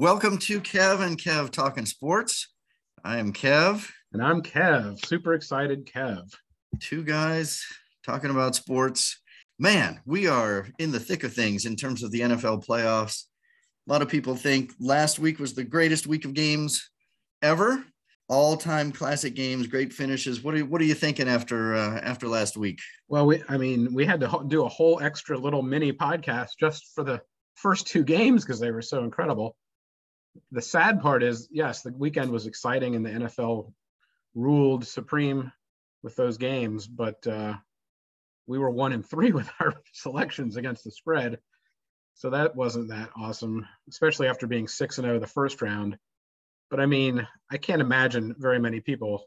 Welcome to Kev and Kev Talking Sports. I am Kev. And I'm Kev. Super excited, Kev. Two guys talking about sports. Man, we are in the thick of things in terms of the NFL playoffs. A lot of people think last week was the greatest week of games ever. All-time classic games, great finishes. What are you, what are you thinking after uh, after last week? Well, we I mean, we had to do a whole extra little mini podcast just for the first two games because they were so incredible. The sad part is, yes, the weekend was exciting and the NFL ruled supreme with those games, but uh, we were one and three with our selections against the spread. So that wasn't that awesome, especially after being six and zero the first round. But I mean, I can't imagine very many people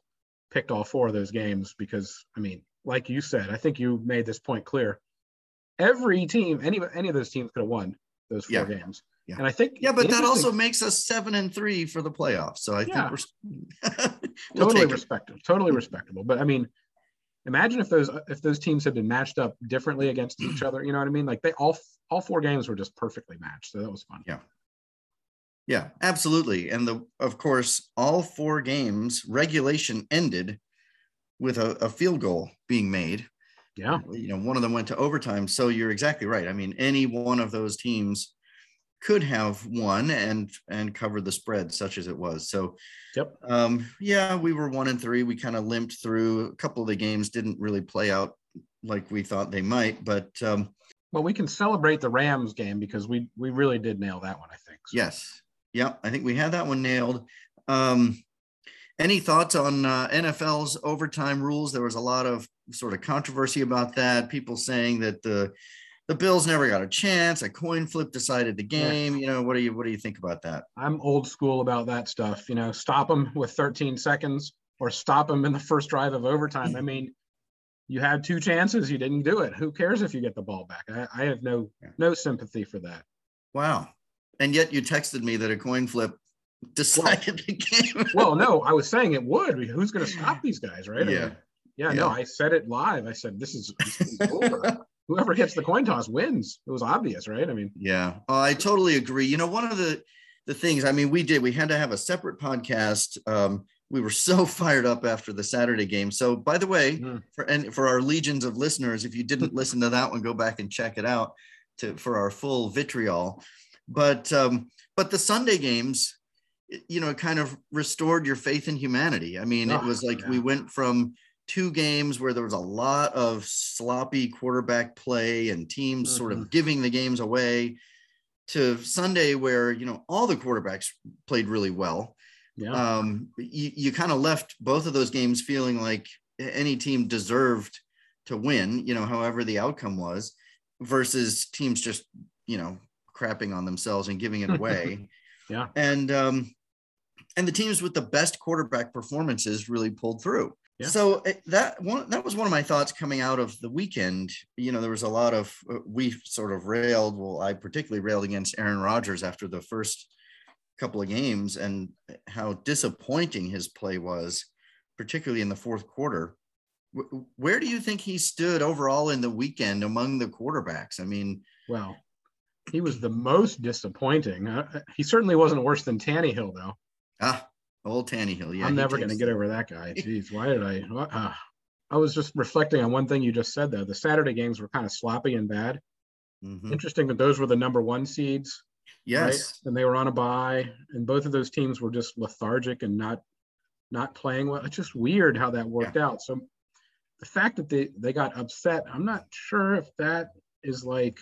picked all four of those games because I mean, like you said, I think you made this point clear. Every team, any any of those teams could have won those four Yeah. games. Yeah. And I think Yeah, but that also makes us seven and three for the playoffs. So I Yeah. think we're we'll totally respectable, totally respectable. But I mean, imagine if those if those teams had been matched up differently against each other. You know what I mean? Like they all all four games were just perfectly matched. So that was fun. Yeah. Yeah, absolutely. And the of course, all four games regulation ended with a, a field goal being made. Yeah. You know, one of them went to overtime. So you're exactly right. I mean, any one of those teams could have won and and covered the spread, such as it was. So Yep. um, yeah, we were one and three. We kind of limped through. A couple of the games didn't really play out like we thought they might, but um, Well, we can celebrate the Rams game because we we really did nail that one. I think. So, Yes. Yep. I think we had that one nailed. Um, any thoughts on uh, NFL's overtime rules? There was a lot of sort of controversy about that. People saying that the the Bills never got a chance. A coin flip decided the Yeah. game. You know, what do you what do you think about that? I'm old school about that stuff. You know, stop them with 13 seconds or stop them in the first drive of overtime. I mean, you had two chances, you didn't do it. Who cares if you get the ball back? I, I have no Yeah. no sympathy for that. Wow. And yet you texted me that a coin flip decided the game. Well, no, I was saying it would. Who's going to stop these guys, right? I Yeah. mean, yeah, no, I said it live. I said this is, this is over. Whoever gets the coin toss wins. It was obvious, right? I mean, Yeah, oh, I totally agree. You know, one of the the things I mean, we did we had to have a separate podcast. Um, we were so fired up after the Saturday game. So, by the way, Mhm. for and for our legions of listeners, if you didn't listen to that one, go back and check it out to for our full vitriol. But um, but the Sunday games, you know, it kind of restored your faith in humanity. I mean, it Oh, was like yeah. we went from two games where there was a lot of sloppy quarterback play and teams sort of giving the games away to Sunday where you know all the quarterbacks played really well. yeah. Um, you, you kind of left both of those games feeling like any team deserved to win, you know, however the outcome was, versus teams just you know crapping on themselves and giving it away. Yeah. and um, and the teams with the best quarterback performances really pulled through. Yeah. So eh, that one that was one of my thoughts coming out of the weekend. You know, there was a lot of uh, we sort of railed. Well, I particularly railed against Aaron Rodgers after the first couple of games and how disappointing his play was, particularly in the fourth quarter. Wh- Where do you think he stood overall in the weekend among the quarterbacks? I mean, Well, he was the most disappointing. Uh, he certainly wasn't worse than Tannehill, though. ah, old Tannehill. Yeah, I'm never going to get over that guy. Jeez, why did I? Uh, I was just reflecting on one thing you just said, though. The Saturday games were kind of sloppy and bad. Mhm. Interesting that those were the number one seeds, Yes. right? And they were on a bye, and both of those teams were just lethargic and not not playing well. It's just weird how that worked out. So the fact that they they got upset, I'm not sure if that is like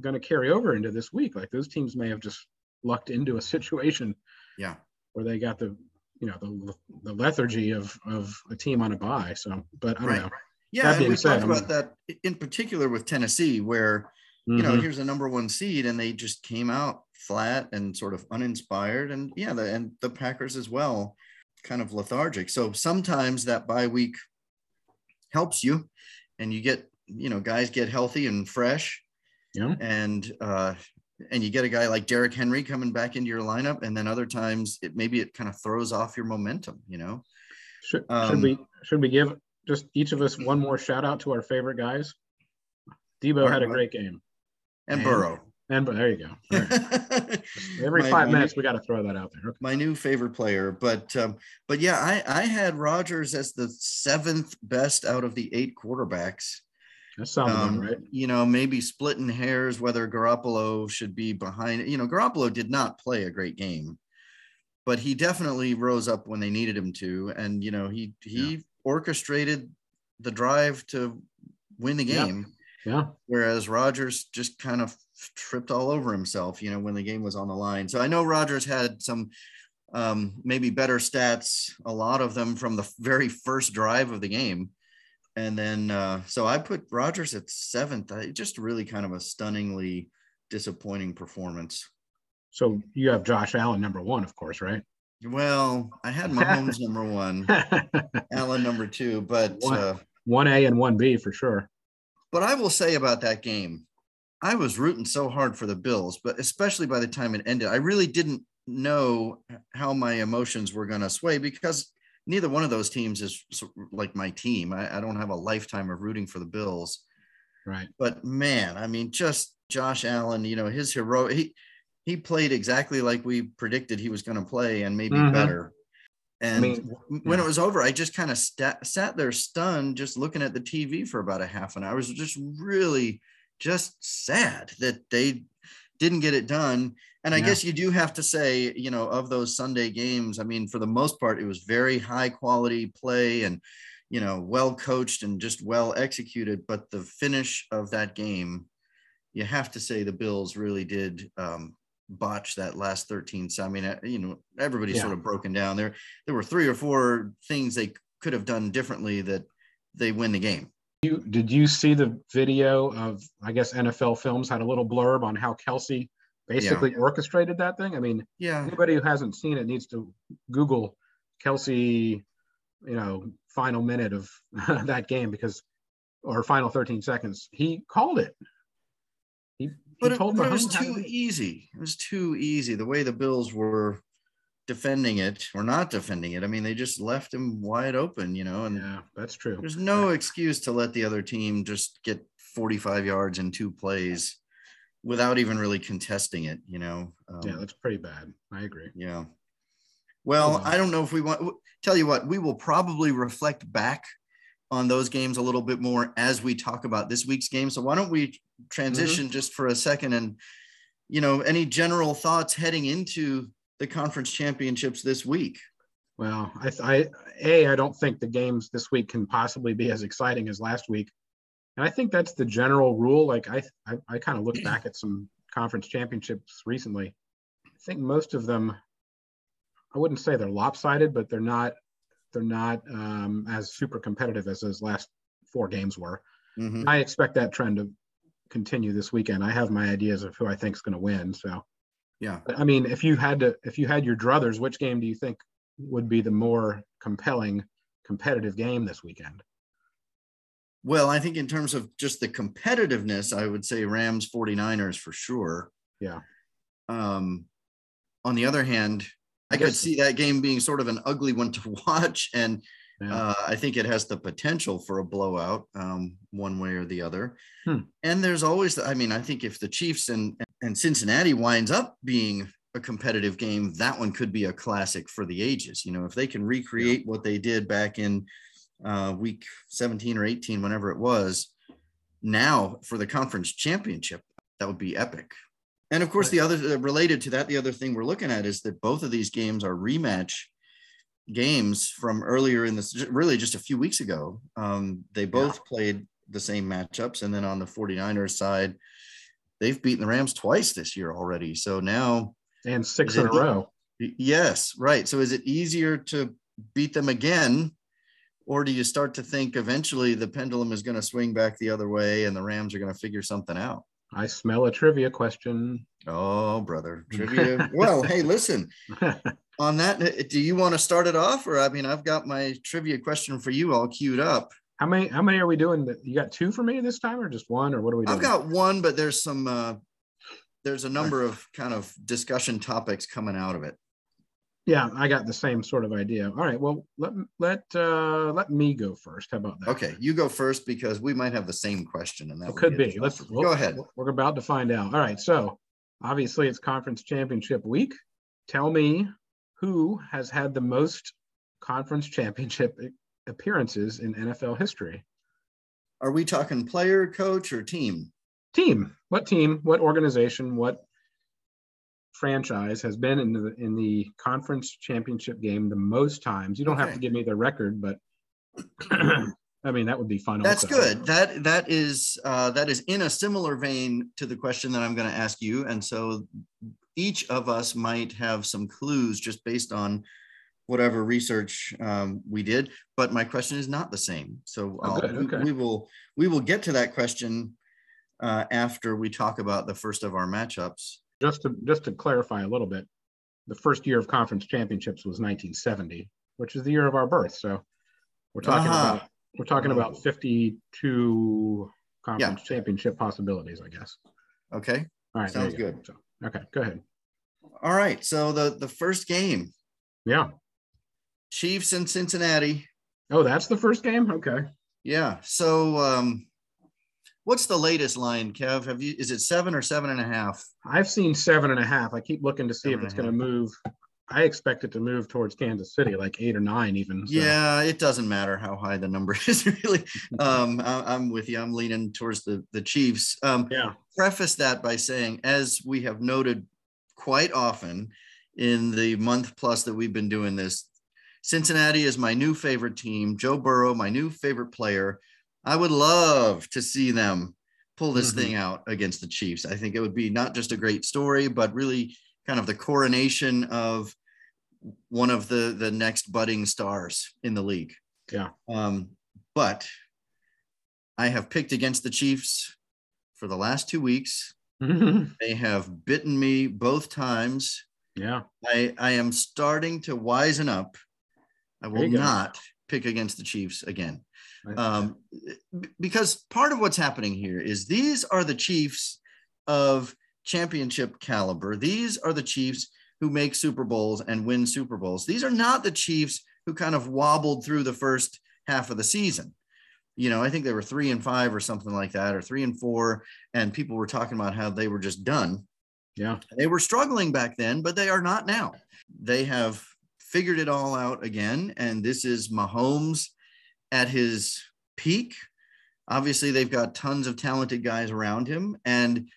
going to carry over into this week. Like those teams may have just lucked into a situation Yeah. where they got the you know the the lethargy of of a team on a bye. So, but I don't Right. know. Yeah, we said, talked I'm- about that in particular with Tennessee, where you know Mhm. here's a number one seed, and they just came out flat and sort of uninspired, and yeah, the, and the Packers as well, kind of lethargic. So sometimes that bye week helps you, and you get you know guys get healthy and fresh, yeah. and uh, and you get a guy like Derrick Henry coming back into your lineup, and then other times it maybe it kind of throws off your momentum, you know. Should, Um, should we should we give just each of us one more shout out to our favorite guys? Deebo had a great game. And And- Burrow, And but there you go. Right. Every My- five minutes, we got to throw that out there. Okay. my new favorite player. But um, but yeah, I I had Rodgers as the seventh best out of the eight quarterbacks. That sounds Um, right. You know, maybe splitting hairs whether Garoppolo should be behind. You know, Garoppolo did not play a great game, but he definitely rose up when they needed him to, and you know he he orchestrated the drive to win the Yeah. game. Yeah. Whereas Rodgers just kind of tripped all over himself, you know, when the game was on the line. So I know Rodgers had some um, maybe better stats, a lot of them from the very first drive of the game. And then, uh, so I put Rodgers at seventh. I, just really kind of a stunningly disappointing performance. So you have Josh Allen number one, of course, right? Well, I had Mahomes number one, Allen number two, but One. uh, one A and one B for sure. But I will say about that game, I was rooting so hard for the Bills, but especially by the time it ended, I really didn't know how my emotions were going to sway because neither one of those teams is like my team. I, I don't have a lifetime of rooting for the Bills. Right. But man, I mean, just Josh Allen, you know, his hero, he, he played exactly like we predicted he was going to play and maybe Mhm. better. And mean, when yeah. it was over, I just kind of sta- sat there stunned, just looking at the TV for about a half an hour. I was just really just sad that they didn't get it done. And I Yeah. guess you do have to say, you know, of those Sunday games, I mean, for the most part, it was very high quality play and, you know, well coached and just well executed. But the finish of that game, you have to say the Bills really did um, botch that last 13. So, I mean, uh, you know, everybody's Yeah. sort of broken down there. There were three or four things they could have done differently that they win the game. You did you see the video of I guess NFL Films had a little blurb on how Kelce basically orchestrated that thing? I mean, Yeah. anybody who hasn't seen it needs to Google Kelce, you know, final minute of that game because or final 13 seconds. He called it. He, he But, it, told but it was Mahomes how to too easy. It was too easy. The way the Bills were defending it or not defending it. I mean, they just left him wide open, you know, and Yeah, that's true. there's no excuse to let the other team just get 45 yards in two plays without even really contesting it, you know. Um, Yeah, that's pretty bad. I agree. Yeah. Well. I don't know if we want. Tell you what, we will probably reflect back on those games a little bit more as we talk about this week's game. So why don't we transition just for a second and, you know, any general thoughts heading into the conference championships this week? Well, I, I, a, I don't think the games this week can possibly be as exciting as last week, and I think that's the general rule. Like I, I, I kind of look back at some conference championships recently. I think most of them, I wouldn't say they're lopsided, but they're not, they're not um, as super competitive as those last four games were. Mhm. I expect that trend to continue this weekend. I have my ideas of who I think is going to win. So, Yeah. I mean, if you had to, if you had your druthers, which game do you think would be the more compelling competitive game this weekend? Well, I think in terms of just the competitiveness, I would say Rams 49ers for sure. Yeah. Um, on the other hand, I, I could see that game being sort of an ugly one to watch. And Yeah. uh, I think it has the potential for a blowout um, one way or the other. Hmm. And there's always, I mean, I think if the Chiefs and, and Cincinnati winds up being a competitive game, that one could be a classic for the ages. You know, if they can recreate what they did back in uh, week 17 or 18, whenever it was, now for the conference championship, that would be epic. And of course, the other uh, related to that, the other thing we're looking at is that both of these games are rematch games from earlier in this, really just a few weeks ago. Um, they both played the same matchups. And then on the 49ers side, they've beaten the Rams twice this year already. So now, and six in it a row. yes, right. So is it easier to beat them again? Or do you start to think eventually the pendulum is going to swing back the other way and the Rams are going to figure something out? I smell a trivia question. Oh, brother, trivia. well, hey, listen. On that, do you want to start it off, or I mean, I've got my trivia question for you all queued up. How many? How many are we doing? You got two for me this time, or just one, or what are we doing? I've got one, but there's some. Uh, there's a number of kind of discussion topics coming out of it. Yeah, I got the same sort of idea. All right, well let let uh, let me go first. How about that? Okay, you go first because we might have the same question, and that It could be. Let's go ahead. We're about to find out. All right, so obviously it's conference championship week. Tell me who has had the most conference championship appearances in NFL history? Are we talking player, coach, or team? Team. What team? What organization? What franchise has been in the in the conference championship game the most times? You don't have to give me the record, but I mean that would be fun. That's also. good. That that is uh, that is in a similar vein to the question that I'm going to ask you, and so each of us might have some clues just based on whatever research um, we did. But my question is not the same. So Oh, good. we- Okay. we will we will get to that question uh, after we talk about the first of our matchups. Just to just to clarify a little bit, the first year of conference championships was 1970, which is the year of our birth. So we're talking Ah. about we're talking Oh. about 52 conference championship possibilities, I guess. Okay. All right, Sounds go. good. So, okay, go ahead. All right. So the the first game, Yeah. Chiefs and Cincinnati. Oh, that's the first game. Okay. Yeah. So um, what's the latest line, Kev? Have you? Is it seven or seven and a half? I've seen seven and a half. I keep looking to see Seven if it's going to move. I expect it to move towards Kansas City, like eight or nine, even. so- Yeah, it doesn't matter how high the number is, really. Um, I, am with you. I'm leaning towards the the Chiefs. Um, Yeah. preface that by saying, as we have noted quite often in the month plus that we've been doing this, Cincinnati is my new favorite team. Joe Burrow, my new favorite player. I would love to see them pull this Mhm. thing out against the Chiefs. I think it would be not just a great story, but really kind of the coronation of one of the the next budding stars in the league. Yeah. Um, but I have picked against the Chiefs for the last two weeks. They have bitten me both times. yeah. I, I am starting to wisen up. I will not pick against the Chiefs again. Um, because part of what's happening here is these are the Chiefs of championship caliber. These are the Chiefs who make Super Bowls and win Super Bowls. These are not the Chiefs who kind of wobbled through the first half of the season. You know, I think they were three and five or something like that, or three and four. And people were talking about how they were just done. yeah. They were struggling back then, but they are not now. They have figured it all out again. And this is Mahomes at his peak. Obviously, they've got tons of talented guys around him. And,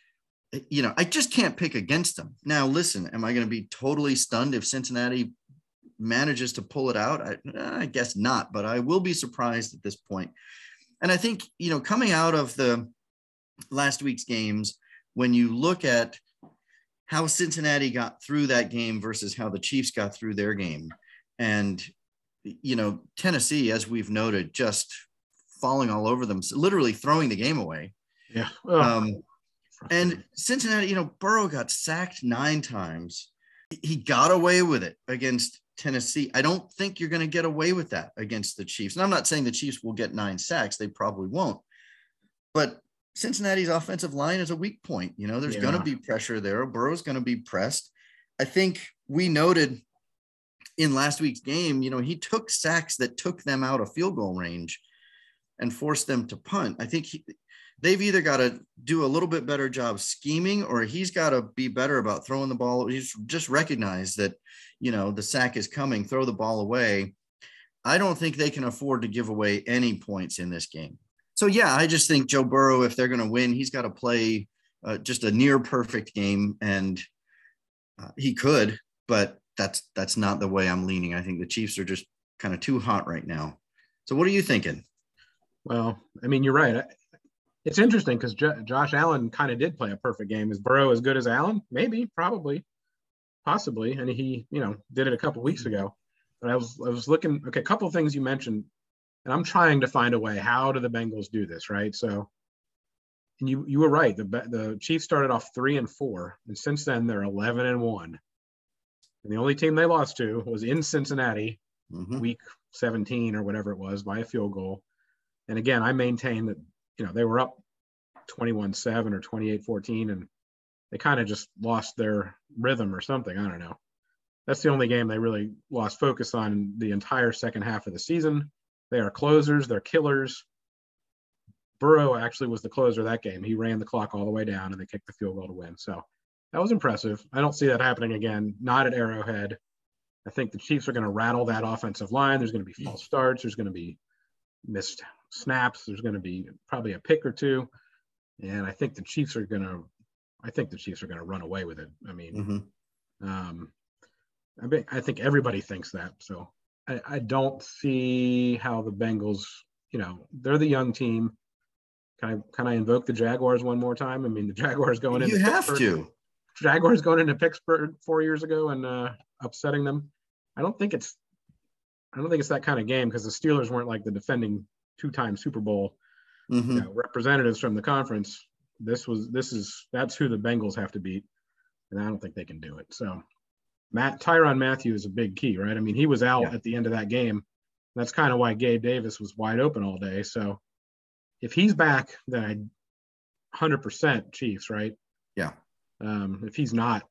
you know, I just can't pick against them. Now, listen, am I going to be totally stunned if Cincinnati manages to pull it out? I, I guess not, but I will be surprised at this point. And I think, you know, coming out of the last week's games, when you look at how Cincinnati got through that game versus how the Chiefs got through their game. And, you know, Tennessee, as we've noted, just falling all over them, literally throwing the game away. Yeah. Ugh. Um, and Cincinnati, you know, Burrow got sacked nine times. He got away with it against Tennessee. I don't think you're going to get away with that against the Chiefs. And I'm not saying the Chiefs will get nine sacks, they probably won't. But Cincinnati's offensive line is a weak point. You know, there's going to be pressure there. Burrow's going to be pressed. I think we noted in last week's game, you know, he took sacks that took them out of field goal range and forced them to punt. I think he, they've either got to do a little bit better job scheming or he's got to be better about throwing the ball. He's just recognize that, you know, the sack is coming, throw the ball away. I don't think they can afford to give away any points in this game. So, yeah, I just think Joe Burrow, if they're going to win, he's got to play uh, just a near perfect game. And uh, he could, but that's that's not the way I'm leaning. I think the Chiefs are just kind of too hot right now. So, what are you thinking? Well, I mean, you're right. I- It's interesting because jo- Josh Allen kind of did play a perfect game. Is Burrow as good as Allen? Maybe, probably, possibly. And he, you know, did it a couple weeks ago. But I was, I was looking. Okay, a couple things you mentioned, and I'm trying to find a way. How do the Bengals do this? Right. So, and you, you were right. The the Chiefs started off three and four, and since then they're 11 and one. And the only team they lost to was in Cincinnati, Mhm. week 17 or whatever it was by a field goal. And again, I maintain that, you know, they were up 21 7 or 28 14, and they kind of just lost their rhythm or something. I don't know. that's the only game they really lost focus on the entire second half of the season. They are closers, they're killers. Burrow actually was the closer that game. He ran the clock all the way down and they kicked the field goal to win. So that was impressive. I don't see that happening again, not at Arrowhead. I think the Chiefs are going to rattle that offensive line. There's going to be false starts. There's going to be missed snaps. There's going to be probably a pick or two. And I think the Chiefs are going to, I think the Chiefs are going to run away with it. I mean, mm-hmm. um, I, mean, I think everybody thinks that. So I, I don't see how the Bengals, you know, they're the young team. Can I can I invoke the Jaguars one more time? I mean, the Jaguars going in. You have Pittsburgh, to. Jaguars going into Pittsburgh four years ago and uh, upsetting them. I don't think it's. I don't think it's that kind of game because the Steelers weren't like the defending two-time Super Bowl mm-hmm. you know, representatives from the conference. This was this is that's who the Bengals have to beat, and I don't think they can do it. So, Matt Tyrann Mathieu is a big key, right? I mean, he was out yeah. at the end of that game. That's kind of why Gabe Davis was wide open all day. So, if he's back, then I 100% Chiefs, right? Yeah. Um, if he's not,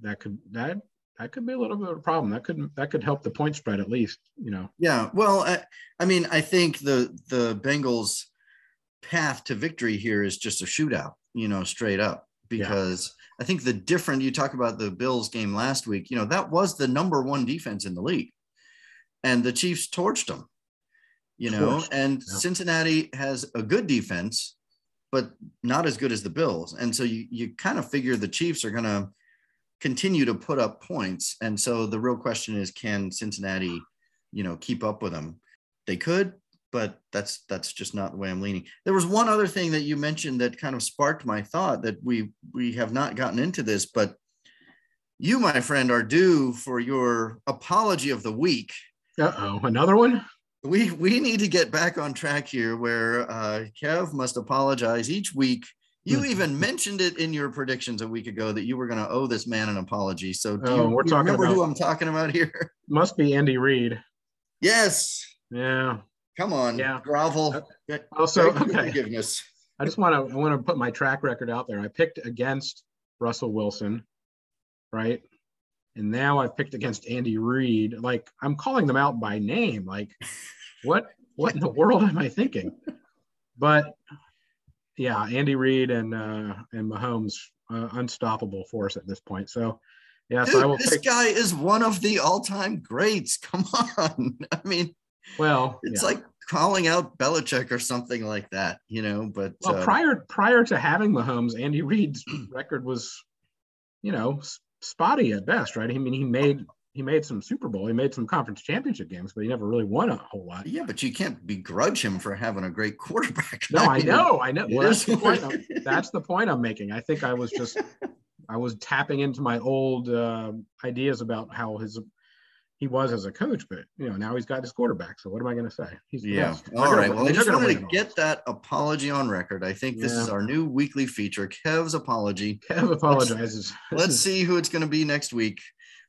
that could that that could be a little bit of a problem. That could that could help the point spread at least, you know. Yeah. Well, I, I mean, I think the the Bengals path to victory here is just a shootout, you know, straight up because yeah. I think the different you talk about the Bills game last week, you know, that was the number one defense in the league. And the Chiefs torched them. You know, torched. and yeah. Cincinnati has a good defense, but not as good as the Bills. And so you you kind of figure the Chiefs are going to continue to put up points. And so the real question is can Cincinnati, you know, keep up with them? They could, but that's that's just not the way I'm leaning. There was one other thing that you mentioned that kind of sparked my thought that we we have not gotten into this, but you, my friend, are due for your apology of the week. Uh oh, another one. We we need to get back on track here, where uh, Kev must apologize each week. You mm-hmm. even mentioned it in your predictions a week ago that you were going to owe this man an apology. So do oh, you, we're you talking remember about, who I'm talking about here? Must be Andy Reid. Yes. Yeah. Come on, yeah. grovel. Also, okay. Forgiveness. I just want to I want to put my track record out there. I picked against Russell Wilson, right? And now I've picked against Andy Reid. Like I'm calling them out by name. Like, what what in the world am I thinking? But yeah, Andy Reid and uh, and Mahomes uh, unstoppable force at this point. So yes, Dude, I will. This take... guy is one of the all-time greats. Come on, I mean, well, it's yeah. like calling out Belichick or something like that, you know. But well, uh, prior prior to having Mahomes, Andy Reid's record was, you know, spotty at best, right? I mean, he made he made some Super Bowl, he made some conference championship games, but he never really won a whole lot. Yeah, but you can't begrudge him for having a great quarterback. No, I know, I know. Well, that's the point. I'm, that's the point I'm making. I think I was just I was tapping into my old uh, ideas about how his he was as a coach, but you know now he's got his quarterback. So what am I going to say? He's yeah. All right. Well, I just wanted to get that apology on record. I think this yeah. is our new weekly feature, Kev's apology. Kev apologizes. Let's, let's see who it's going to be next week.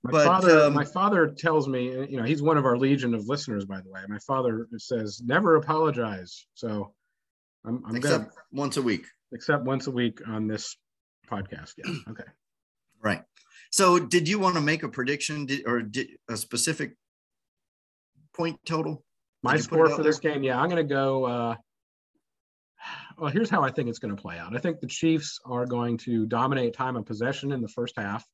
My but, father, um, my father tells me, you know, he's one of our legion of listeners, by the way. My father says never apologize. So I'm, I'm except gonna, once a week. Except once a week on this podcast. Yeah. Okay. Right. So, did you want to make a prediction or did, a specific point total? My score for this game, yeah, I'm going to go. Uh, well, here's how I think it's going to play out. I think the Chiefs are going to dominate time of possession in the first half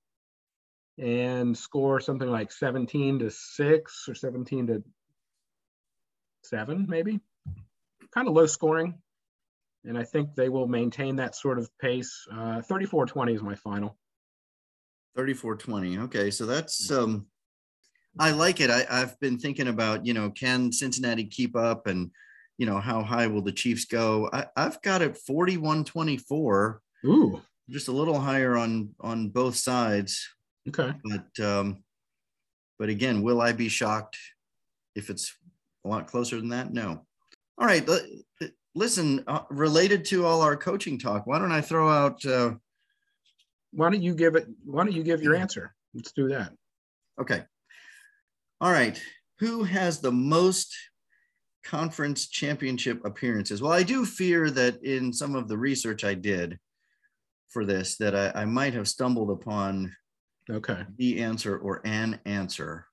and score something like 17 to 6 or 17 to 7, maybe. Kind of low scoring. And I think they will maintain that sort of pace. Uh, 34 20 is my final. 3420. Okay. So that's, um, I like it. I, I've been thinking about, you know, can Cincinnati keep up and, you know, how high will the Chiefs go? I, I've got it 41 24. Ooh. Just a little higher on on both sides. Okay. But um, but again, will I be shocked if it's a lot closer than that? No. All right. Listen, uh, related to all our coaching talk, why don't I throw out uh, why don't you give it? Why don't you give your answer? Let's do that. Okay. All right. Who has the most conference championship appearances? Well, I do fear that in some of the research I did for this, that I, I might have stumbled upon Okay. the answer or an answer.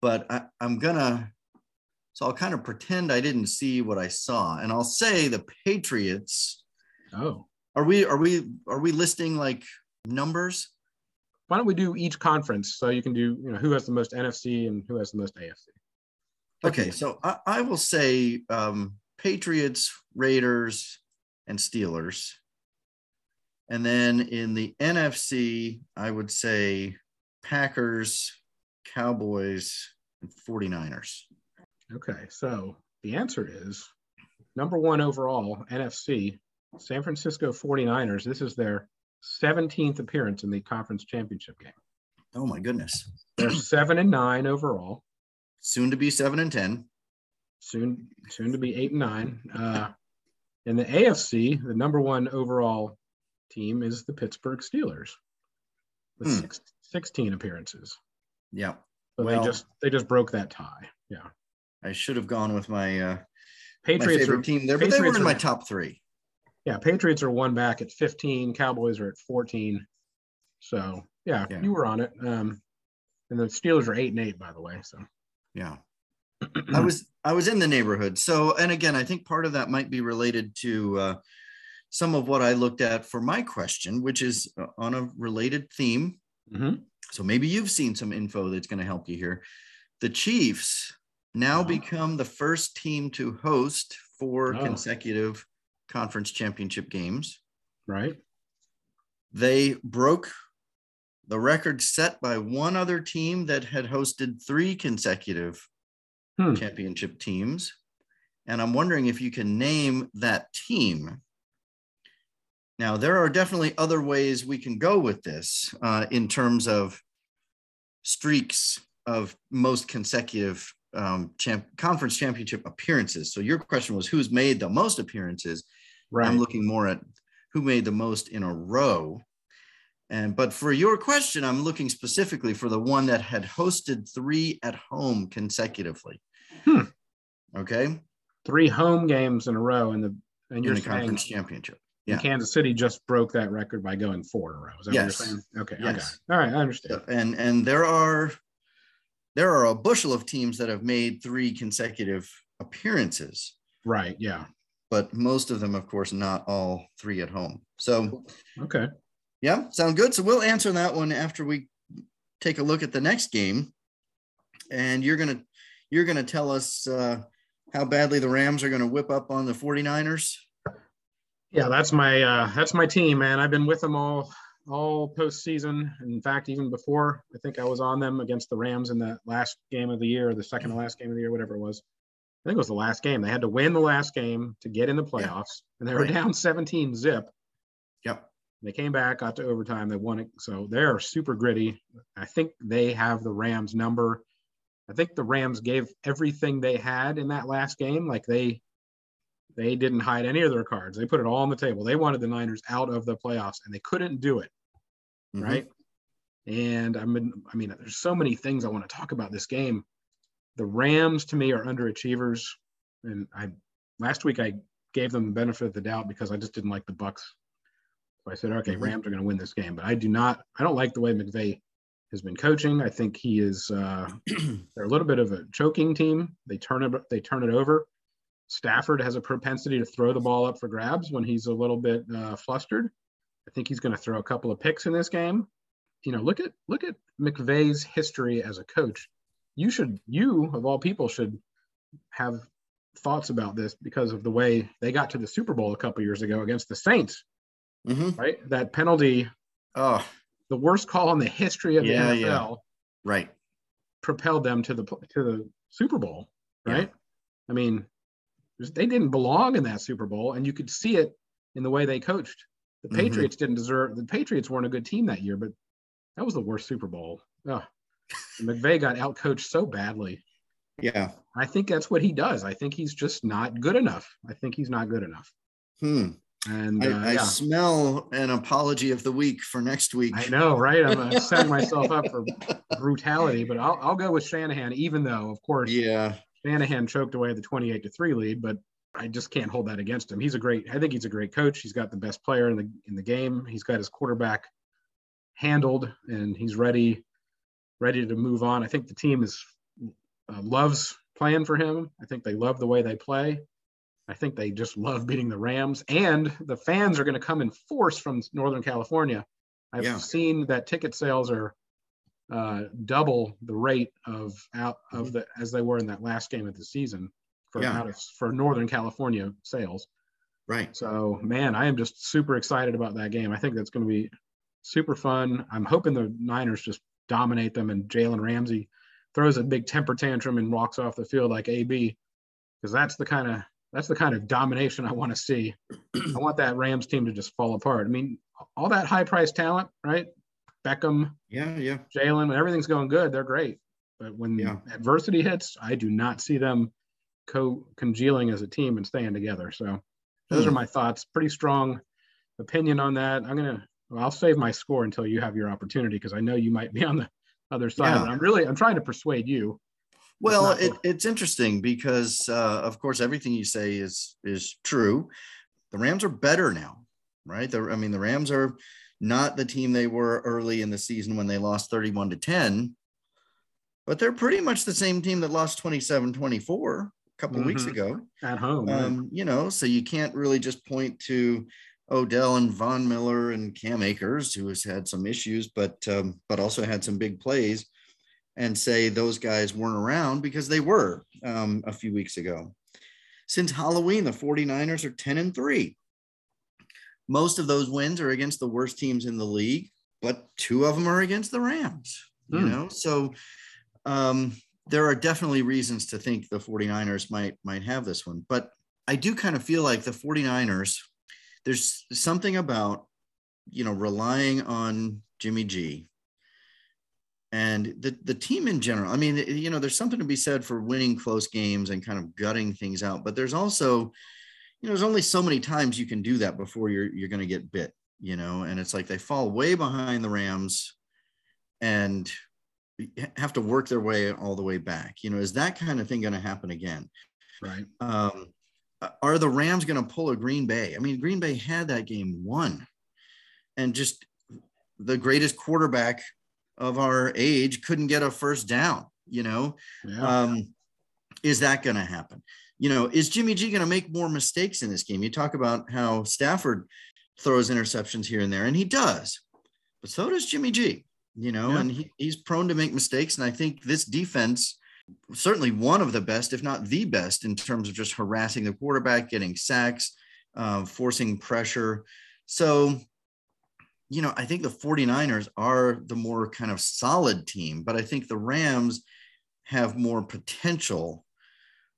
But I, I'm gonna, so I'll kind of pretend I didn't see what I saw, and I'll say the Patriots. Oh. Are we are we are we listing like numbers? Why don't we do each conference so you can do, you know, who has the most NFC and who has the most AFC? Okay, so I, I will say um, Patriots, Raiders, and Steelers. And then in the NFC, I would say Packers, Cowboys, and 49ers. Okay. So the answer is number one overall, NFC, San Francisco 49ers. This is their 17th appearance in the conference championship game. Oh my goodness. They're seven and nine overall. Soon to be seven and 10. soon soon to be eight and nine. Uh, in the AFC, the number one overall team is the Pittsburgh Steelers with Hmm. six, 16 appearances. Yeah. So Well- they just they just broke that tie. Yeah. I should have gone with my uh, my Patriots favorite are team there, but they were in are- my top three. Yeah, Patriots are one back at 15, Cowboys are at 14. So yeah, Yeah. you were on it. Um and the Steelers are eight and eight, by the way. So Yeah. I was I was in the neighborhood. So and again, I think part of that might be related to uh, some of what I looked at for my question, which is uh, on a related theme. Mhm. So maybe you've seen some info that's going to help you here. The Chiefs now Uh-huh. become the first team to host four Oh. consecutive conference championship games. right. They broke the record set by one other team that had hosted three consecutive Hmm. championship teams. And I'm wondering if you can name that team. Now, there are definitely other ways we can go with this uh, in terms of streaks of most consecutive um, champ- conference championship appearances. So, your question was who's made the most appearances? Right. I'm looking more at who made the most in a row. And but for your question, I'm looking specifically for the one that had hosted three at home consecutively. Hmm. Okay. Three home games in a row in the and In the saying conference championship. Yeah. Kansas City just broke that record by going four in a row. Is that Yes. what you're saying? Okay. Yes. Okay. All right. I understand. And and there are there are a bushel of teams that have made three consecutive appearances, Right. Yeah. but most of them, of course, not all three at home. So Okay. Yeah, sound good. So we'll answer that one after we take a look at the next game. And you're gonna you're gonna tell us uh, how badly the Rams are gonna whip up on the 49ers. Yeah, that's my uh that's my team, man. I've been with them all all postseason. In fact, even before I think I was on them against the Rams in that last game of the year, or the second to last game of the year, whatever it was. I think it was the last game. They had to win the last game to get in the playoffs, and they were Right. down 17 zip. Yep. They came back, got to overtime, they won it. So they're super gritty. I think they have the Rams number. I think the Rams gave everything they had in that last game. Like they they didn't hide any of their cards. They put it all on the table. They wanted the Niners out of the playoffs and they couldn't do it, Mhm. right? And I mean, I mean, there's so many things I want to talk about this game. The Rams to me are underachievers, and I last week I gave them the benefit of the doubt because I just didn't like the Bucs. So I said, okay, Mhm. Rams are going to win this game, but I do not. I don't like the way McVay has been coaching. I think he is. Uh, they're a little bit of a choking team. They turn it. They turn it over. Stafford has a propensity to throw the ball up for grabs when he's a little bit uh, flustered. I think he's going to throw a couple of picks in this game. You know, look at look at McVay's history as a coach. You should, you of all people, should have thoughts about this because of the way they got to the Super Bowl a couple years ago against the Saints. Mhm. Right, that penalty, Oh, the worst call in the history of the NFL, yeah. right. propelled them to the to the Super Bowl. Yeah. Right. I mean, they didn't belong in that Super Bowl, and you could see it in the way they coached. The Mhm. Patriots didn't deserve. The Patriots weren't a good team that year, but that was the worst Super Bowl. Ugh. McVay got outcoached so badly. Yeah. I think that's what he does. I think he's just not good enough. I think he's not good enough. Hmm. And I, uh, I yeah, smell an apology of the week for next week. I know, right? I'm uh, setting myself up for brutality, but I'll, I'll go with Shanahan, even though, of course, Yeah. Shanahan choked away the 28 to 3 lead, but I just can't hold that against him. He's a great, I think he's a great coach. He's got the best player in the in the game. He's got his quarterback handled, and he's ready ready to move on. I think the team is uh, loves playing for him. I think they love the way they play. I think they just love beating the Rams, and the fans are going to come in force from Northern California. I've yeah. seen that ticket sales are uh, double the rate of out of the as they were in that last game of the season for yeah. out of, for Northern California sales. Right. So man, I am just super excited about that game. I think that's going to be super fun. I'm hoping the Niners just dominate them and Jalen Ramsey throws a big temper tantrum and walks off the field like AB because that's the kind of that's the kind of domination I want to see. I want that Rams team to just fall apart. I mean, all that high price talent, right? Beckham, yeah, yeah, Jalen, when everything's going good, they're great. But when yeah. adversity hits, I do not see them co congealing as a team and staying together. So those hmm. are my thoughts. Pretty strong opinion on that. I'm gonna well, I'll save my score until you have your opportunity because I know you might be on the other side. Yeah. I'm really I'm trying to persuade you. Well, it, it's interesting because uh, of course everything you say is is true. The Rams are better now, right? The, I mean, the Rams are not the team they were early in the season when they lost 31 to 10, but they're pretty much the same team that lost 27 24 a couple mm-hmm. weeks ago at home. Um, you know, so you can't really just point to Odell and Von Miller and Cam Akers, who has had some issues, but um, but also had some big plays, and say those guys weren't around because they were um, a few weeks ago. Since Halloween, the 49ers are 10 and 3. Most of those wins are against the worst teams in the league, but two of them are against the Rams, you hmm. know? So um, there are definitely reasons to think the 49ers might might have this one, but I do kind of feel like the 49ers there's something about you know relying on Jimmy G and the the team in general. I mean, you know, there's something to be said for winning close games and kind of gutting things out, but there's also you know, there's only so many times you can do that before you're you're going to get bit, you know, and it's like they fall way behind the Rams and have to work their way all the way back. You know, is that kind of thing going to happen again? Right. Um, are the Rams going to pull a Green Bay? I mean, Green Bay had that game won, and just the greatest quarterback of our age couldn't get a first down. You know, yeah. um, is that going to happen? You know, is Jimmy G going to make more mistakes in this game? You talk about how Stafford throws interceptions here and there, and he does, but so does Jimmy G. You know, yeah. and he, he's prone to make mistakes. And I think this defense certainly one of the best, if not the best, in terms of just harassing the quarterback, getting sacks, uh, forcing pressure. So, you know, I think the 49ers are the more kind of solid team, but I think the Rams have more potential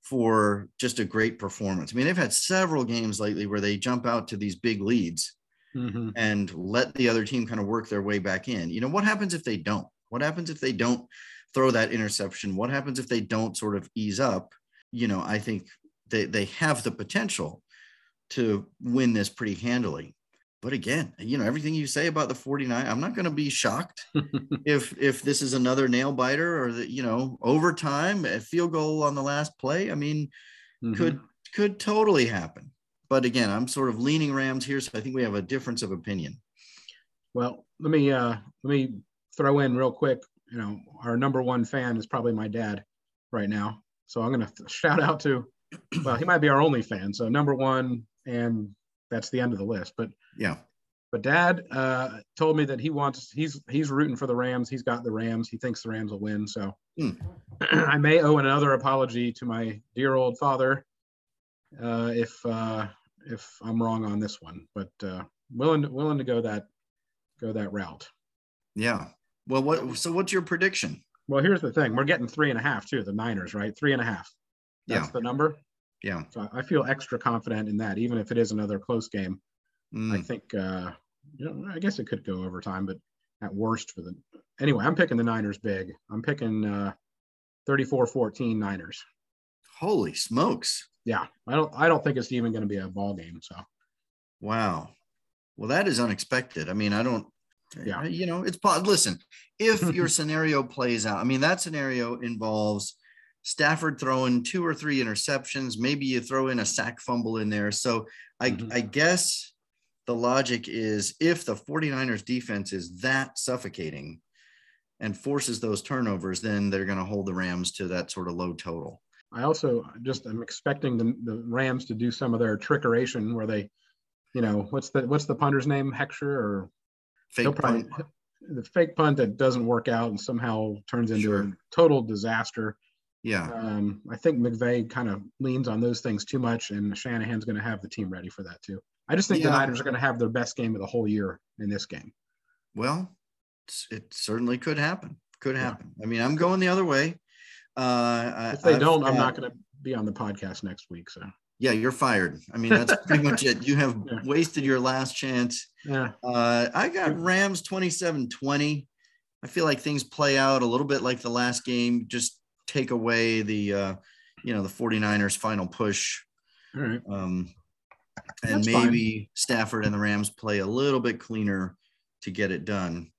for just a great performance. I mean, they've had several games lately where they jump out to these big leads mm-hmm. and let the other team kind of work their way back in. You know, what happens if they don't? What happens if they don't throw that interception? What happens if they don't sort of ease up? You know, I think they, they have the potential to win this pretty handily. But again, you know, everything you say about the 49, I'm not going to be shocked if if this is another nail biter or the, you know, overtime, a field goal on the last play. I mean, mm-hmm. could could totally happen. But again, I'm sort of leaning Rams here, so I think we have a difference of opinion. Well, let me uh let me throw in real quick you know, our number one fan is probably my dad right now. So I'm going to shout out to, well, he might be our only fan. So number one, and that's the end of the list. But yeah, but dad uh, told me that he wants, he's, he's rooting for the Rams. He's got the Rams. He thinks the Rams will win. So mm. I may owe another apology to my dear old father uh, if, uh, if I'm wrong on this one, but uh, willing, to, willing to go that, go that route. Yeah. Well, what? So, what's your prediction? Well, here's the thing: we're getting three and a half too. The Niners, right? Three and a half. That's yeah. the number. Yeah. So I feel extra confident in that, even if it is another close game. Mm. I think, uh, you know, I guess it could go overtime, but at worst for the. Anyway, I'm picking the Niners big. I'm picking uh, 34-14 Niners. Holy smokes! Yeah, I don't. I don't think it's even going to be a ball game. So. Wow. Well, that is unexpected. I mean, I don't yeah you know it's listen if your scenario plays out i mean that scenario involves stafford throwing two or three interceptions maybe you throw in a sack fumble in there so i mm-hmm. i guess the logic is if the 49ers defense is that suffocating and forces those turnovers, then they're going to hold the Rams to that sort of low total. I also just I'm expecting the, the Rams to do some of their trickeration where they, you know, what's the what's the punter's name, Heckscher or Fake probably, punt. the fake punt that doesn't work out and somehow turns into Sure. a total disaster. Yeah. Um, I think McVay kind of leans on those things too much, and Shanahan's going to have the team ready for that too. I just think the Niners are going to have their best game of the whole year in this game. Well, it's- it certainly could happen. Could Yeah. happen. I mean, I'm going the other way. Uh, I- If they I've don't, I'm not going to be on the podcast next week. So Yeah, you're fired. I mean, that's pretty much it. You have Yeah. wasted your last chance. yeah, Uh, I got Rams 27 20. I feel like things play out a little bit like the last game. Just take away the, uh, you know, the 49ers final push. all right. Um, and That's fine. maybe Stafford and the Rams play a little bit cleaner to get it done.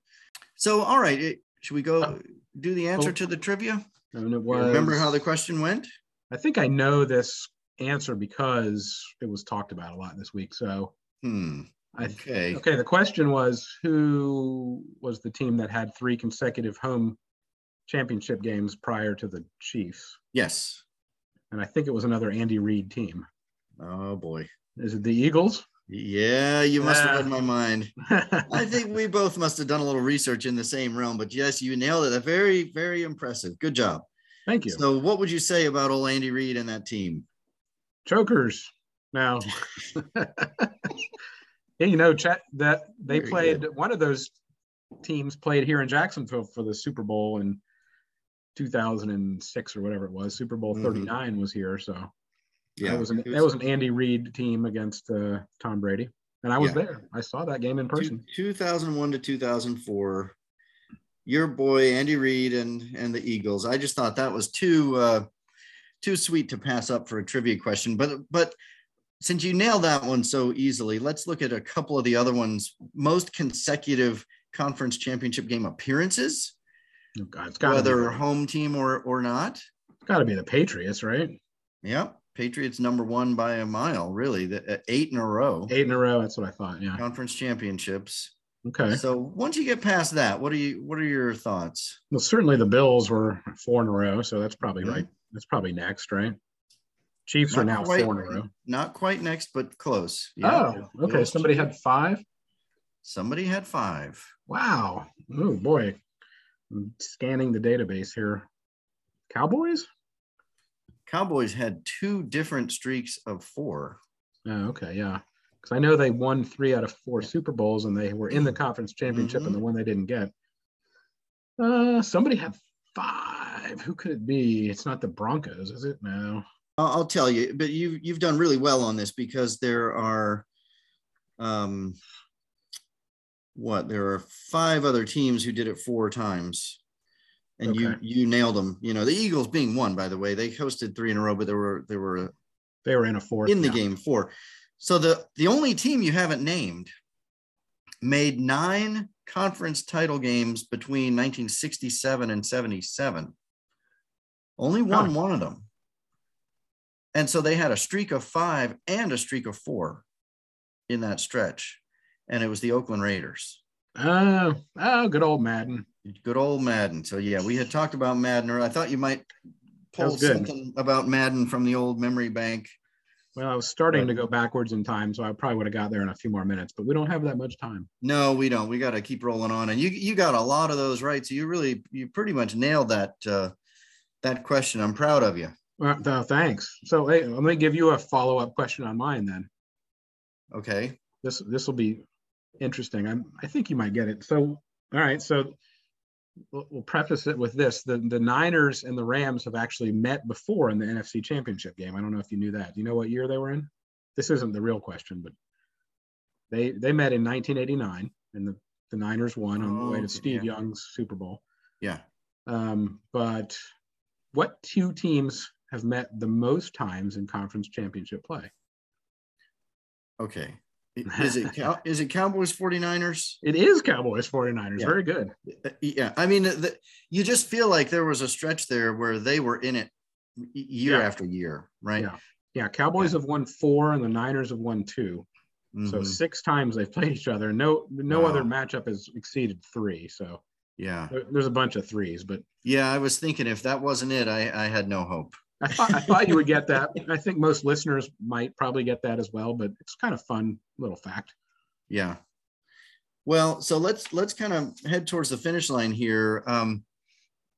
So, all right. It, should we go do the answer Oh. to the trivia? And it You was. Remember how the question went? I think I know this answer because it was talked about a lot this week. So Hmm. I Okay. okay. The question was who was the team that had three consecutive home championship games prior to the Chiefs? Yes. And I think it was another Andy Reid team. Oh boy. Is it the Eagles? Yeah, you must have read my mind. I think we both must have done a little research in the same realm, but yes, you nailed it. A very, very impressive. Good job. Thank you. So, what would you say about old Andy Reid and that team? Chokers. Now, yeah, you know, Chet, that they Very played one of those teams played here in Jacksonville for the Super Bowl in 2006 or whatever it was. Super Bowl Mhm. 39 was here, so Yeah, that was an it that was an Andy Reid team against uh, Tom Brady, and I was Yeah. there. I saw that game in person. 2001 to 2004. Your boy Andy Reid and and the Eagles. I just thought that was too uh, too sweet to pass up for a trivia question. But but since you nailed that one so easily, let's look at a couple of the other ones. Most consecutive conference championship game appearances, it's got whether be, home team or or not. it's got to be the Patriots, right? Yep. Patriots number one by a mile, really. The, uh, eight in a row. Eight in a row. That's what I thought. Yeah. Conference championships. Okay. So once you get past that, what are you what are your thoughts? Well, certainly the Bills were four in a row, so that's probably Mhm. right. That's probably next, right? Chiefs are Not now quite- four in a row. Not quite next, but close. Oh, okay. Bills, Somebody Chiefs. had five. somebody had five. Wow. Oh boy. I'm scanning the database here. Cowboys? Cowboys had two different streaks of four. Oh, okay, yeah. Because I know they won three out of four Super Bowls, and they were in the conference championship, and the one they didn't get. Uh, somebody had five. Who could it be? It's not the Broncos, is it? No. I'll, I'll tell you, but you've you've done really well on this because there are, um, what there are five other teams who did it four times, and you Okay. you nailed them. You know the Eagles being one, by the way, they hosted three in a row, but there were there were They were in a fourth. in the yeah. game four. So the the only team you haven't named made nine conference title games between 1967 and 77. Only won one of them. And so they had a streak of five and a streak of four in that stretch. And it was the Oakland Raiders. Oh, oh, good old Madden. Good old Madden. So yeah, we had talked about Madden. Or I thought you might pull something about Madden from the old memory bank. Well, I was starting Right. to go backwards in time, so I probably would have got there in a few more minutes, but we don't have that much time. No, we don't. We got to keep rolling on. And you you got a lot of those right. So you really you pretty much nailed that uh, that question. I'm proud of you. Well, th- thanks. So hey, let me give you a follow-up question on mine then. Okay. This this will be interesting. I'm I think you might get it. So all right, so we'll, we'll preface it with this: the the Niners and the Rams have actually met before in the NFC Championship game. I don't know if you knew that. Do you know what year they were in? This isn't the real question, but they they met in 1989, and the the Niners won on the Oh, way to Steve yeah. Young's Super Bowl. Yeah. Um, but what two teams have met the most times in conference championship play? Okay. Is it Cow- is it Cowboys 49ers? It is Cowboys 49ers. Yeah. Very good. Yeah. I mean, the, you just feel like there was a stretch there where they were in it year Yeah. after year, right? Yeah. Yeah. Cowboys have won four and the Niners have won two. So Mhm. six times they've played each other. No, no other matchup has exceeded three. So yeah, there's a bunch of threes, but yeah. I was thinking if that wasn't it, I I had no hope. I thought, I thought you would get that. I think most listeners might probably get that as well, but it's kind of fun little fact. Yeah. Well, so let's let's kind of head towards the finish line here. Um,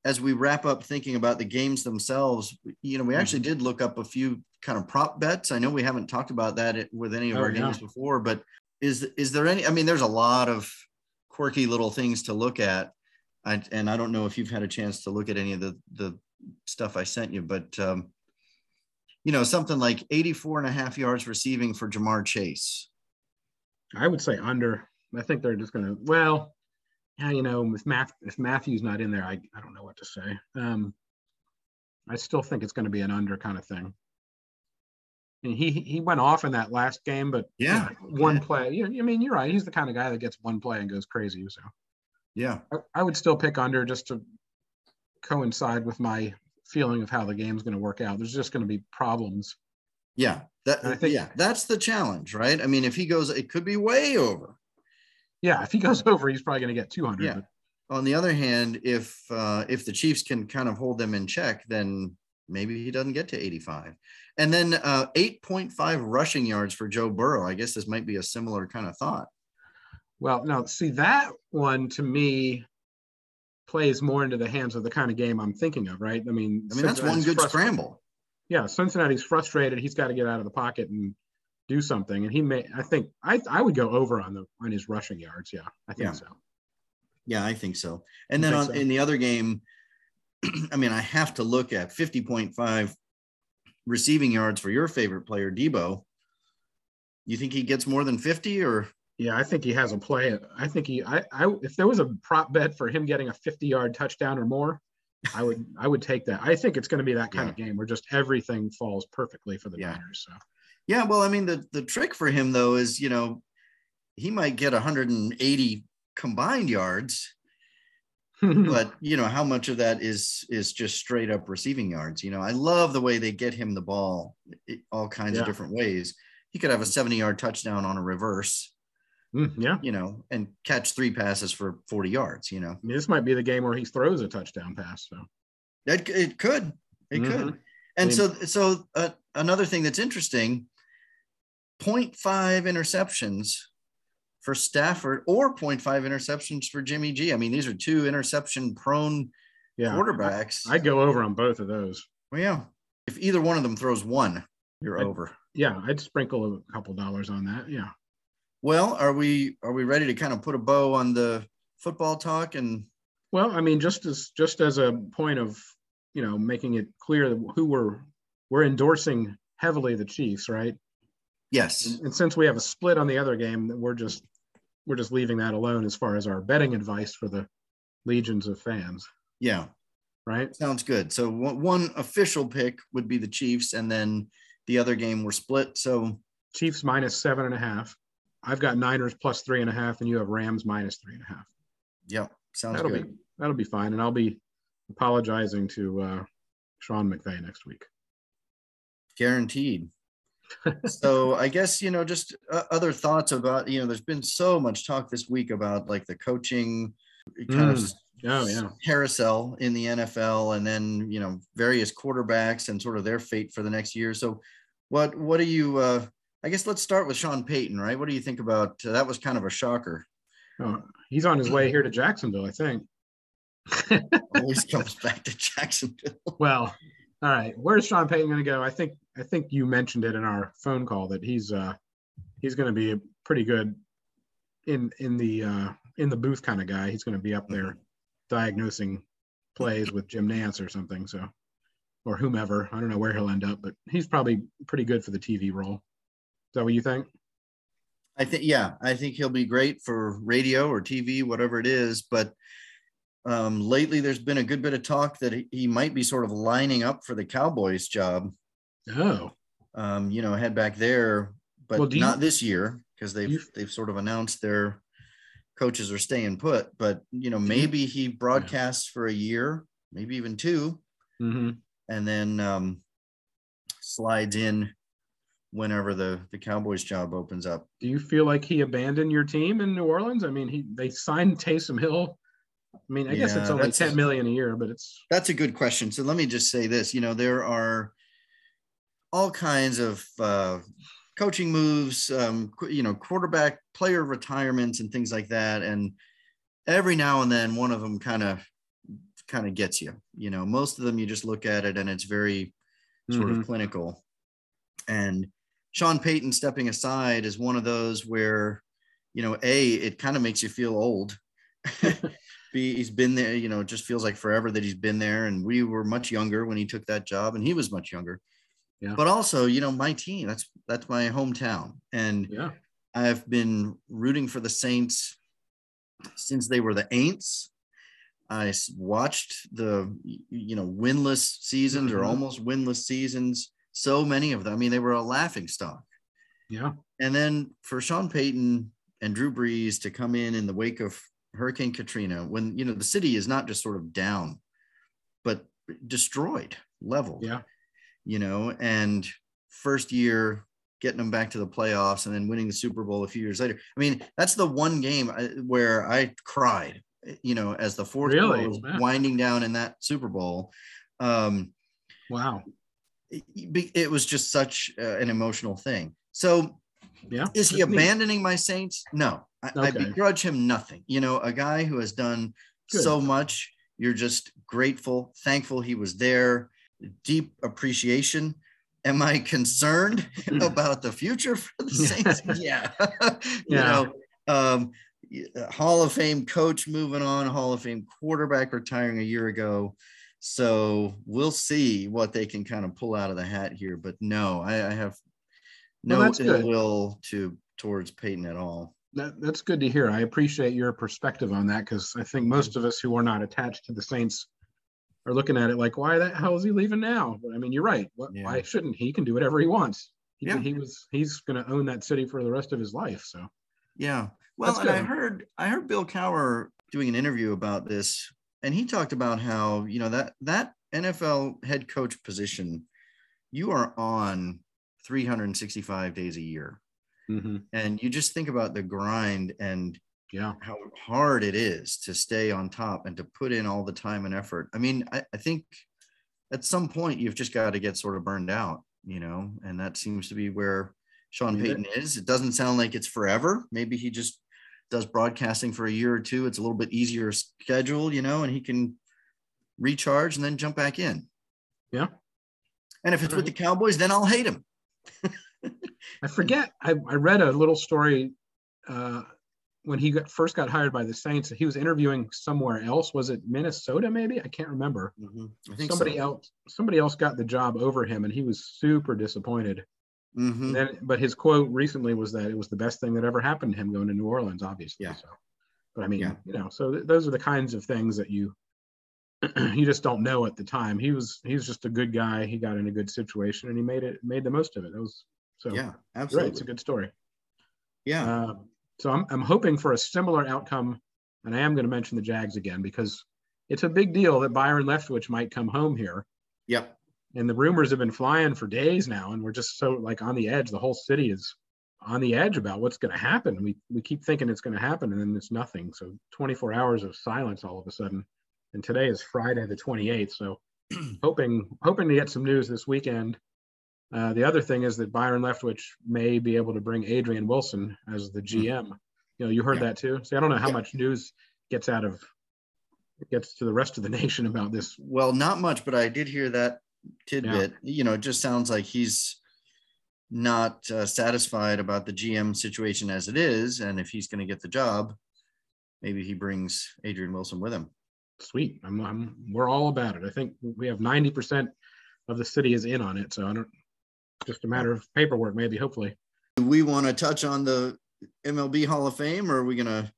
as we wrap up thinking about the games themselves, you know, we actually did look up a few kind of prop bets. I know we haven't talked about that with any of Oh, our yeah. games before, but is is there any? I mean, there's a lot of quirky little things to look at. I, and I don't know if you've had a chance to look at any of the the stuff I sent you, but um, you know, something like 84 and a half yards receiving for Ja'Marr Chase. I would say under. I think they're just going to, well, yeah, you know, if Math, if Mathieu's not in there, I, I don't know what to say. Um, I still think it's going to be an under kind of thing. And he he went off in that last game, but Yeah, one yeah. play. You, I mean, you're right. He's the kind of guy that gets one play and goes crazy. So Yeah. I, I would still pick under just to coincide with my feeling of how the game's going to work out. There's just going to be problems. Yeah, that And I think- yeah, that's the challenge, right? I mean, if he goes, it could be way over. Yeah, if he goes over, he's probably going to get 200. Yeah. but- On the other hand, if uh, if the Chiefs can kind of hold them in check, then maybe he doesn't get to 85. And then uh, 8.5 rushing yards for Joe Burrow. I guess this might be a similar kind of thought. Well, no, see that one to me plays more into the hands of the kind of game I'm thinking of, right? I mean, I mean, that's one good scramble. Yeah, Cincinnati's frustrated. He's got to get out of the pocket and do something. And he may, I think, I I would go over on the on his rushing yards. Yeah, I think Yeah. so. Yeah, I think so. And then on so? in the other game, I mean, I have to look at 50.5 receiving yards for your favorite player, Deebo. You think he gets more than 50 or Yeah, I think he has a play. I think he, I, I, if there was a prop bet for him getting a 50 yard touchdown or more, I would, I would take that. I think it's going to be that kind of game where just everything falls perfectly for the Yeah. Niners. So Yeah, well, I mean, the the trick for him though is, you know, he might get 180 combined yards, but you know, how much of that is is just straight up receiving yards? You know, I love the way they get him the ball all kinds Yeah. of different ways. He could have a 70 yard touchdown on a reverse, Mm, yeah, you know, and catch three passes for 40 yards. You know, I this might be the game where he throws a touchdown pass. So it, it could, it could. Mhm. And mean- so, so uh, another thing that's interesting 0.5 interceptions for Stafford or 0.5 interceptions for Jimmy G. I mean, these are two interception prone yeah, quarterbacks. I'd go over on both of those. well, yeah. If either one of them throws one, you're I'd- over. Yeah, I'd sprinkle a couple dollars on that. Yeah. Well, are we are we ready to kind of put a bow on the football talk and Well, I mean, just as just as a point of you know making it clear that who we're we're endorsing heavily the Chiefs, right? yes. And, and since we have a split on the other game, that we're just we're just leaving that alone as far as our betting advice for the legions of fans, Yeah. right? Sounds good. So one official pick would be the Chiefs and then the other game we're split. So Chiefs minus seven and a half. I've got Niners plus three and a half, and you have Rams minus three and a half. Yep, sounds That'll good. be that'll be fine, and I'll be apologizing to uh, Sean McVay next week. Guaranteed. so I guess you know just uh, other thoughts about you know there's been so much talk this week about like the coaching kind of Mm. Oh yeah. carousel in the NFL and then you know various quarterbacks and sort of their fate for the next year. So what what do you uh I guess let's start with Sean Payton, right? What do you think about uh, that was kind of a shocker. Oh, he's on his way here to Jacksonville, I think. Always comes back to Jacksonville. Well, all right. Where's Sean Payton going to go? I think I think you mentioned it in our phone call that he's uh he's going to be a pretty good in in the uh in the booth kind of guy. He's going to be up there diagnosing plays with Jim Nantz or something. So or whomever. I don't know where he'll end up, but he's probably pretty good for the TV role. Is that what you think? I think yeah, I think he'll be great for radio or TV, whatever it is. But um, lately, there's been a good bit of talk that he, might be sort of lining up for the Cowboys job. Oh, Um, you know, head back there, but Well, do you- not this year because they've you- they've sort of announced their coaches are staying put. But you know, maybe he broadcasts for a year, maybe even two, hmm and then um, slides in whenever the the Cowboys job opens up. Do you feel like he abandoned your team in New Orleans? I mean, he they signed Taysom Hill. I mean, I guess Yeah, it's only ten million a year, but it's That's a good question. So let me just say this. You know, there are all kinds of uh, coaching moves, um, you know, quarterback player retirements and things like that. And every now and then, one of them kind of kind of gets you. You know, most of them you just look at it and it's very sort Mhm. of clinical. And Sean Payton stepping aside is one of those where, you know, a it kind of makes you feel old. B he's been there, you know, it just feels like forever that he's been there. And we were much younger when he took that job, and he was much younger. Yeah. But also, you know, my team, that's that's my hometown. And yeah, I've been rooting for the Saints since they were the Aints. I watched the you know winless seasons or Mhm. almost winless seasons. So many of them. I mean, they were a laughing stock. yeah, And then for Sean Payton and Drew Brees to come in in the wake of Hurricane Katrina, when you know the city is not just sort of down, but destroyed, leveled yeah. you know, and first year getting them back to the playoffs and then winning the Super Bowl a few years later. I mean, that's the one game I- where I cried, you know, as the fourth Really? quarter was winding down in that Super Bowl. Um, Wow. It, was just such uh, an emotional thing. So Yeah. is he neat. abandoning my Saints? No, I, I begrudge him nothing. You know, a guy who has done Good. so much, you're just grateful, thankful he was there, deep appreciation. Am I concerned about the future for the Saints? yeah. you know, um, Hall of Fame coach moving on, Hall of Fame quarterback retiring a year ago. So we'll see what they can kind of pull out of the hat here. But no, I, I have no ill will to towards Payton at all. That, that's good to hear. I appreciate your perspective on that because I think most of us who are not attached to the Saints are looking at it like, why the hell is he leaving now? But I mean, you're right. What, Yeah. Why shouldn't he? He can do whatever he wants. He, Yeah. he was he's going to own that city for the rest of his life. So Yeah. Well, and I heard I heard Bill Cowher doing an interview about this, and he talked about how you know that that NFL head coach position, you are on 365 days a year, mhm, and you just think about the grind and yeah, how hard it is to stay on top and to put in all the time and effort. I mean, I, I think at some point you've just got to get sort of burned out, you know, and that seems to be where Sean Payton is. It doesn't sound like it's forever. Maybe he just does broadcasting for a year or two. It's a little bit easier schedule, you know, and he can recharge and then jump back in. Yeah. And if it's with the Cowboys, then I'll hate him. I forget. I, I read a little story uh, when he got, first got hired by the Saints. He was interviewing somewhere else. Was it Minnesota? Maybe I can't remember. I think somebody so. else somebody else got the job over him, and he was super disappointed. Mhm. And then, but his quote recently was that it was the best thing that ever happened to him going to New Orleans. Obviously, Yeah. So, but I mean, Yeah. you know, so th- those are the kinds of things that you you just don't know at the time. He was he was just a good guy. He got in a good situation, and he made it made the most of it. That was so. Yeah, absolutely. right. It's a good story. yeah. Uh, so I'm, I'm hoping for a similar outcome, and I am going to mention the Jags again because it's a big deal that Byron Leftwich might come home here, yep. And the rumors have been flying for days now, and we're just so like on the edge. The whole city is on the edge about what's going to happen. We we keep thinking it's going to happen, and then it's nothing. So 24 hours of silence all of a sudden, and today is Friday the 28th. So hoping hoping to get some news this weekend. Uh, the other thing is that Byron Leftwich may be able to bring Adrian Wilson as the GM. You know, you heard Hmm. Yeah. that too. See, I don't know how Yeah. much news gets out of gets to the rest of the nation about this. Well, not much, but I did hear that tidbit. You know, it just sounds like he's not uh, satisfied about the GM situation as it is, and if he's going to get the job, maybe he brings Adrian Wilson with him. Sweet. I'm, I'm we're all about it. I think we have 90% of the city is in on it. So I don't just a matter of paperwork, maybe, hopefully. Do we want to touch on the MLB Hall of Fame, or are we going to?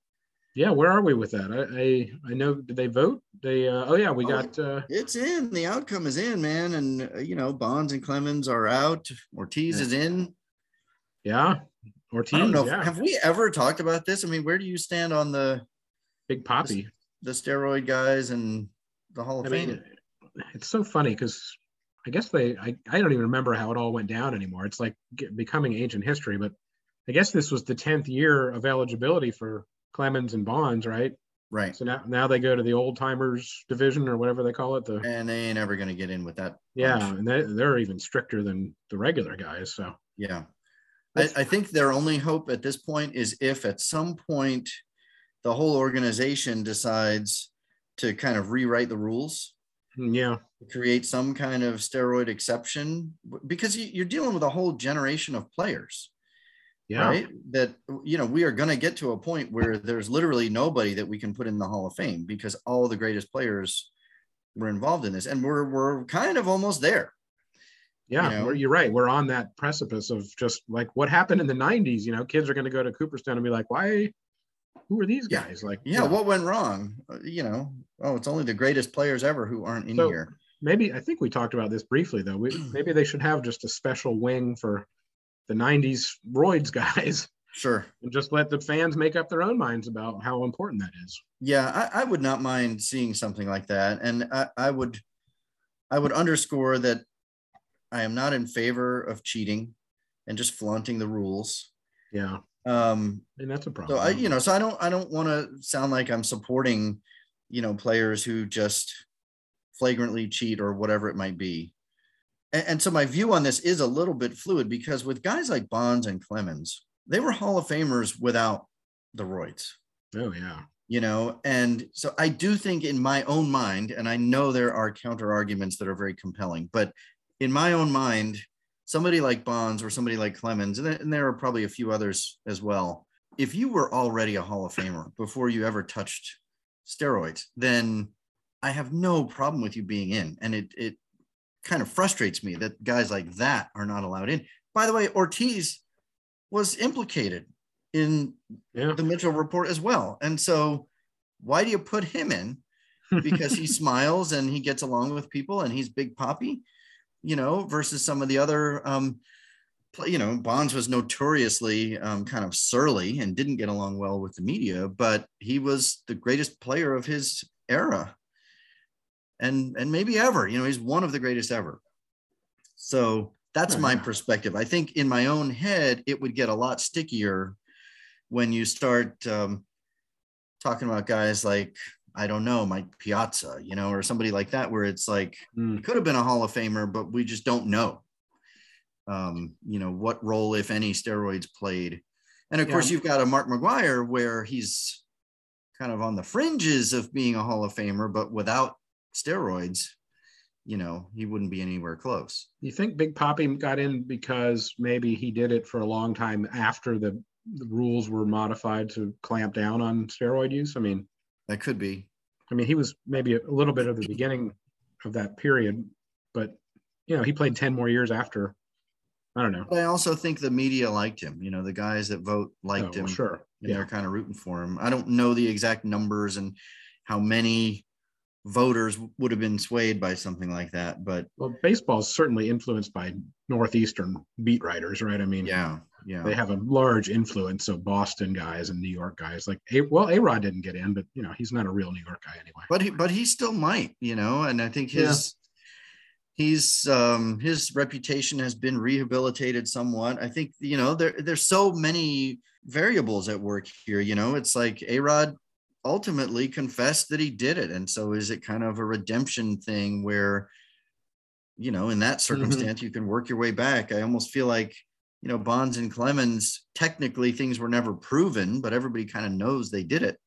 Yeah, where are we with that? I I, I know did they vote? They uh, oh yeah, we Oh, got uh It's in. The outcome is in, man, and uh, you know Bonds and Clemens are out. Ortiz is in. yeah. Ortiz. I don't know. yeah. Have we ever talked about this? I mean, where do you stand on the Big Papi. the steroid guys and the Hall of I Fame? mean, it's so funny because I guess they, I, I don't even remember how it all went down anymore. It's like becoming ancient history, but I guess this was the 10th year of eligibility for Clemens and Bonds, right? Right. So now, now they go to the old timers division or whatever they call it. The And they ain't ever going to get in with that. yeah, bunch. and they, they're even stricter than the regular guys. So Yeah. I, I think their only hope at this point is if at some point the whole organization decides to kind of rewrite the rules, mm, yeah, create some kind of steroid exception, because you're dealing with a whole generation of players. Yeah, right that you know we are going to get to a point where there's literally nobody that we can put in the hall of fame because all the greatest players were involved in this and we're we're kind of almost there yeah. you know? you're right. We're on that precipice of just like what happened in the '90s. You know, kids are going to go to Cooperstown and be like, "Why? Who are these Yeah. guys?" Like, yeah what went wrong Uh, you know oh it's only the greatest players ever who aren't in So- here maybe I think we talked about this briefly though. We, maybe they should have just a special wing for the '90s roids guys sure and just let the fans make up their own minds about how important that is. yeah I, I would not mind seeing something like that and I, I would i would underscore that i am not in favor of cheating and just flaunting the rules Yeah, um and that's a problem. So I, you know, so I don't, I don't want to sound like I'm supporting, you know, players who just flagrantly cheat or whatever it might be. And, and so my view on this is a little bit fluid because with guys like Bonds and Clemens, they were Hall of Famers without the roids, oh yeah, you know, and so I do think in my own mind, and I know there are counter arguments that are very compelling, but in my own mind, somebody like Bonds or somebody like Clemens, and there, and there are probably a few others as well. If you were already a Hall of Famer before you ever touched steroids, then I have no problem with you being in. And it it kind of frustrates me that guys like that are not allowed in. By the way, Ortiz was implicated in yeah, the Mitchell report as well. And so why do you put him in? Because he smiles and he gets along with people and he's Big Papi, you know, versus some of the other um you know, Bonds was notoriously um, kind of surly and didn't get along well with the media, but he was the greatest player of his era, and and maybe ever. You know, he's one of the greatest ever. So that's Oh, my yeah. perspective. I think in my own head, it would get a lot stickier when you start um, talking about guys like I don't know Mike Piazza, you know, or somebody like that, where it's like Mm, he could have been a Hall of Famer, but we just don't know. Um, you know what role, if any, steroids played, and of Yeah. course you've got a Mark McGwire where he's kind of on the fringes of being a Hall of Famer, but without steroids, you know, he wouldn't be anywhere close. you think Big Papi got in because maybe he did it for a long time after the, the rules were modified to clamp down on steroid use? I mean, That could be. I mean, he was maybe a little bit of the beginning of that period, but you know, he played 10 more years after. I don't know. But I also think the media liked him. You know, the guys that vote Oh, liked well, him. sure. and Yeah. they're kind of rooting for him. I don't know the exact numbers and how many voters would have been swayed by something like that, but Well, baseball's certainly influenced by Northeastern beat writers, right? I mean, yeah, yeah. they have a large influence of Boston guys and New York guys. Like, a, well, A Rod didn't get in, but you know, he's not a real New York guy anyway. but he but he still might, you know, and I think his he's um his reputation has been rehabilitated somewhat. I think, you know, there there's so many variables at work here, you know. It's like A-Rod ultimately confessed that he did it. And so is it kind of a redemption thing where you know, in that mm-hmm. circumstance, you can work your way back. I almost feel like, you know, Bonds and Clemens, technically things were never proven, but everybody kind of knows they did it.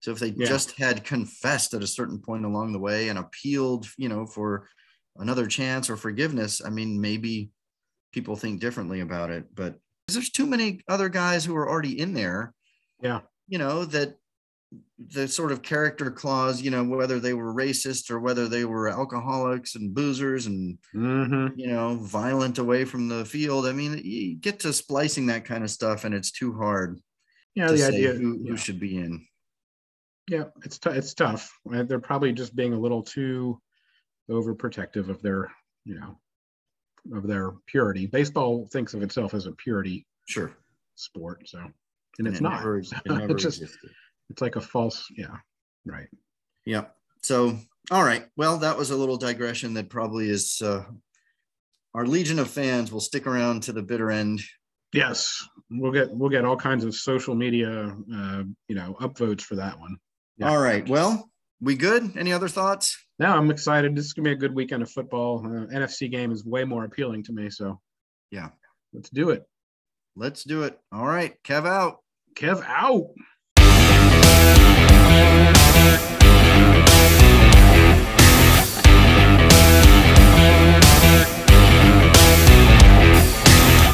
So if they Yeah. just had confessed at a certain point along the way and appealed, you know, for another chance or forgiveness, I mean, maybe people think differently about it. But there's too many other guys who are already in there. Yeah. You know, that the sort of character clause, you know, whether they were racist or whether they were alcoholics and boozers and, Mm-hmm. you know, violent away from the field. I mean, you get to splicing that kind of stuff and it's too hard Yeah, the idea. who, yeah. who should be in. Yeah, it's t- it's tough. They're probably just being a little too overprotective of their, you know, of their purity. Baseball thinks of itself as a purity Sure. sport, so and it's it not. never- it never just existed. It's like a false. Yeah, right. Yeah. So All right. Well, that was a little digression that probably is uh, our legion of fans will stick around to the bitter end. Yes, we'll get we'll get all kinds of social media, uh, you know, upvotes for that one. Yeah. All right. Well, we good? Any other thoughts? No, I'm excited. This is gonna be a good weekend of football. Uh, NFC game is way more appealing to me. So, yeah, let's do it. Let's do it. All right, Kev out. Kev out. Yeah.